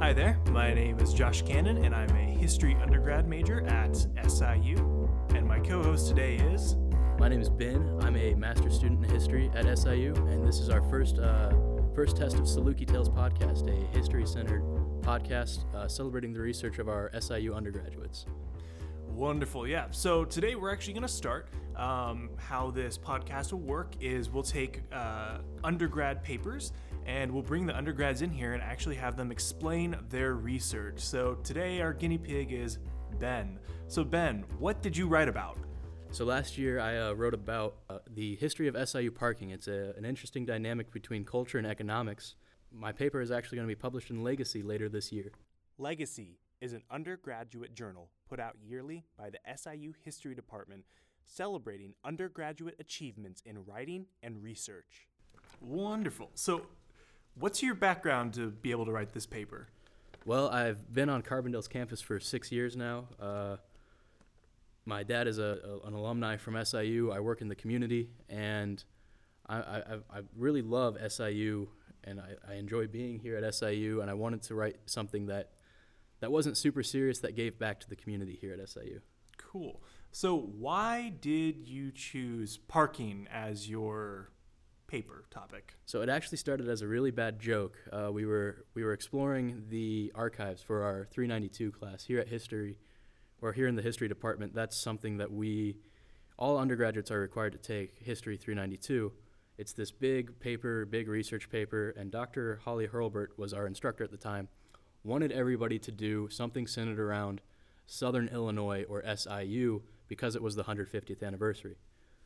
Hi there, my name is Josh Cannon, and I'm a history undergrad major at SIU. And my co host today is. My name is Ben. I'm a master's student in history at SIU, and this is our first uh, first test of Saluki Tales podcast, a history centered podcast uh, celebrating the research of our SIU undergraduates. Wonderful, yeah. So today we're actually going to start. Um, how this podcast will work is we'll take uh, undergrad papers and we'll bring the undergrads in here and actually have them explain their research. So today our guinea pig is Ben. So, Ben, what did you write about? So last year I uh, wrote about uh, the history of SIU parking. It's a, an interesting dynamic between culture and economics. My paper is actually going to be published in Legacy later this year. Legacy is an undergraduate journal put out yearly by the SIU History Department celebrating undergraduate achievements in writing and research. Wonderful. So, what's your background to be able to write this paper? Well, I've been on Carbondale's campus for six years now. Uh, my dad is a, a, an alumni from SIU. I work in the community, and I, I, I really love SIU, and I, I enjoy being here at SIU. And I wanted to write something that that wasn't super serious that gave back to the community here at SIU. Cool. So, why did you choose parking as your paper topic? So it actually started as a really bad joke. Uh, we were we were exploring the archives for our 392 class here at history, or here in the history department. That's something that we, all undergraduates are required to take history 392. It's this big paper, big research paper, and Dr. Holly Hurlburt was our instructor at the time. Wanted everybody to do something centered around Southern Illinois or SIU because it was the 150th anniversary.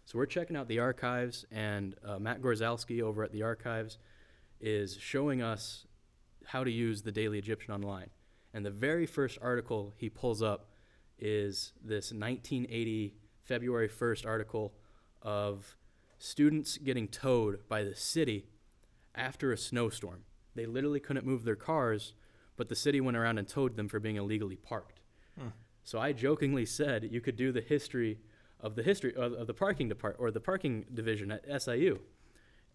So we're checking out the archives, and uh, Matt Gorzalski over at the archives is showing us how to use the Daily Egyptian online. And the very first article he pulls up is this 1980 February 1st article of students getting towed by the city after a snowstorm. They literally couldn't move their cars, but the city went around and towed them for being illegally parked. Hmm. So I jokingly said you could do the history of the history of, of the parking department or the parking division at SIU.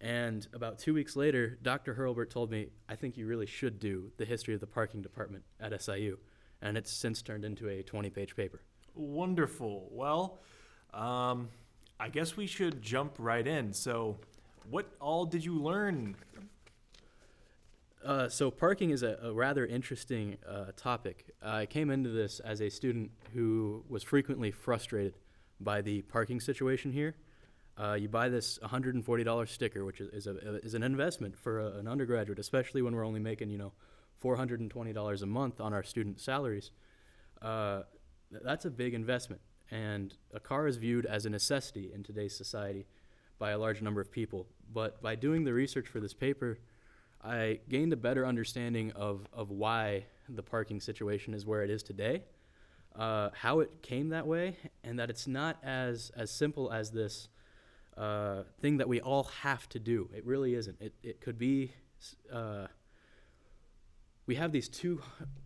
And about two weeks later, Dr. Hurlburt told me, I think you really should do the history of the parking department at SIU. And it's since turned into a 20 page paper. Wonderful. Well, um, I guess we should jump right in. So, what all did you learn? Uh, so, parking is a, a rather interesting uh, topic. I came into this as a student who was frequently frustrated by the parking situation here. Uh, you buy this $140 sticker, which is, is, a, is an investment for a, an undergraduate, especially when we're only making, you know, $420 a month on our student salaries. Uh, th- that's a big investment. And a car is viewed as a necessity in today's society by a large number of people. But by doing the research for this paper, I gained a better understanding of, of why the parking situation is where it is today uh, how it came that way, and that it's not as as simple as this uh, thing that we all have to do. It really isn't. It it could be. Uh, we have these two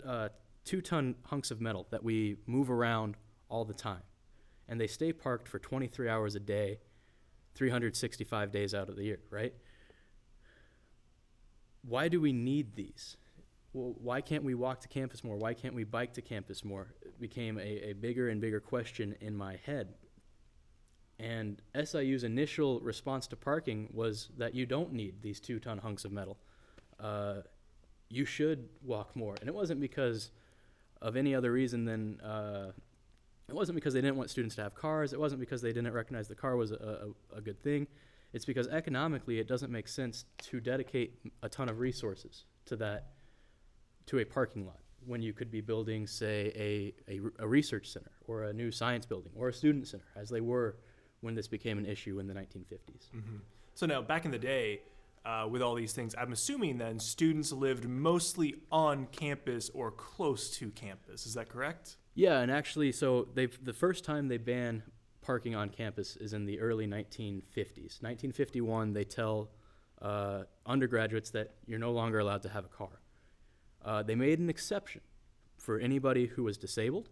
uh, two ton hunks of metal that we move around all the time, and they stay parked for 23 hours a day, 365 days out of the year. Right? Why do we need these? Well, why can't we walk to campus more? Why can't we bike to campus more? It became a, a bigger and bigger question in my head. And SIU's initial response to parking was that you don't need these two ton hunks of metal. Uh, you should walk more. And it wasn't because of any other reason than uh, it wasn't because they didn't want students to have cars. It wasn't because they didn't recognize the car was a, a, a good thing. It's because economically it doesn't make sense to dedicate a ton of resources to that to a parking lot when you could be building, say, a, a, a, research center or a new science building or a student center, as they were when this became an issue in the 1950s. Mm-hmm. So now, back in the day, uh, with all these things, I'm assuming then students lived mostly on campus or close to campus. Is that correct? Yeah, and actually, so they the first time they ban parking on campus is in the early 1950s. 1951, they tell uh, undergraduates that you're no longer allowed to have a car. Uh, they made an exception for anybody who was disabled,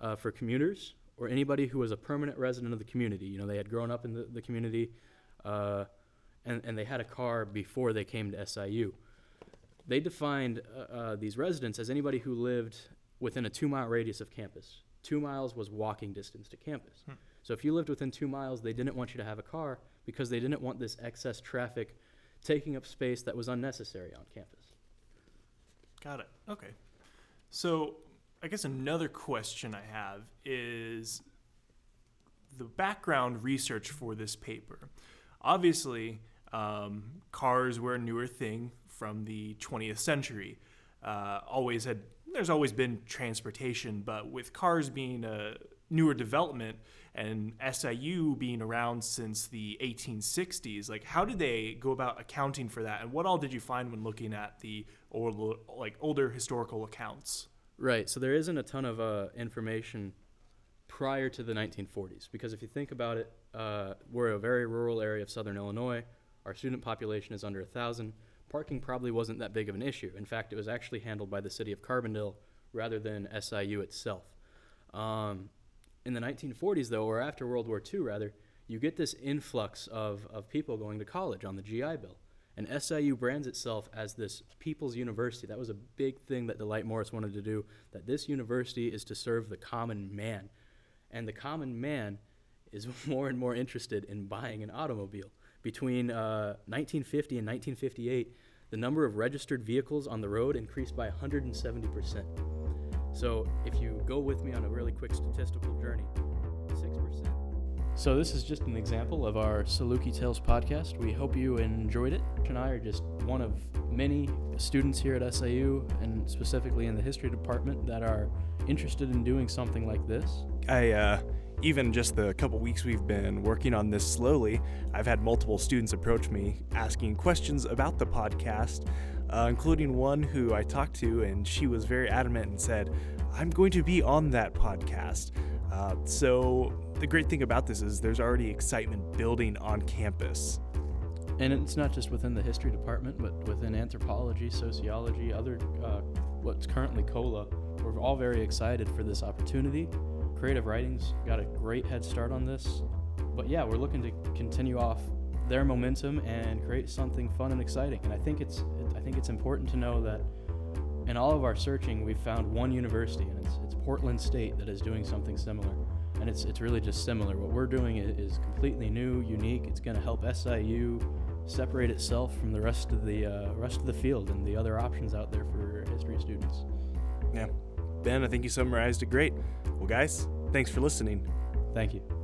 uh, for commuters, or anybody who was a permanent resident of the community. You know, they had grown up in the, the community, uh, and, and they had a car before they came to SIU. they defined uh, uh, these residents as anybody who lived within a two mile radius of campus. Two miles was walking distance to campus. Hmm. So if you lived within two miles, they didn't want you to have a car because they didn't want this excess traffic taking up space that was unnecessary on campus. Got it. Okay. So, I guess another question I have is the background research for this paper. Obviously, um, cars were a newer thing from the 20th century. Uh, always had, there's always been transportation, but with cars being a newer development and SIU being around since the 1860s, like how did they go about accounting for that, and what all did you find when looking at the old, like older historical accounts? Right. So there isn't a ton of uh, information prior to the 1940s because if you think about it, uh, we're a very rural area of southern Illinois. Our student population is under a thousand. Parking probably wasn't that big of an issue. In fact, it was actually handled by the city of Carbondale rather than SIU itself. Um, in the 1940s, though, or after World War II, rather, you get this influx of, of people going to college on the GI Bill. And SIU brands itself as this people's university. That was a big thing that Delyte Morris wanted to do, that this university is to serve the common man. And the common man is more and more interested in buying an automobile. Between uh, 1950 and 1958, the number of registered vehicles on the road increased by 170%. So if you go with me on a really quick statistical journey, 6%. So this is just an example of our Saluki Tales podcast. We hope you enjoyed it. And I are just one of many students here at SAU and specifically in the history department that are interested in doing something like this. I uh, even just the couple weeks we've been working on this slowly, I've had multiple students approach me asking questions about the podcast, uh, including one who I talked to, and she was very adamant and said, "I'm going to be on that podcast." Uh, so the great thing about this is there's already excitement building on campus. And it's not just within the history department, but within anthropology, sociology, other uh, what's currently COLA. We're all very excited for this opportunity. Creative Writings got a great head start on this. But yeah, we're looking to continue off their momentum and create something fun and exciting. And I think it's I think it's important to know that in all of our searching, we've found one university, and it's, it's Portland State that is doing something similar. And it's, it's really just similar. What we're doing is, is completely new, unique. It's going to help SIU separate itself from the rest of the uh, rest of the field and the other options out there for history students. Yeah. Ben, I think you summarized it great. Well, guys, thanks for listening. Thank you.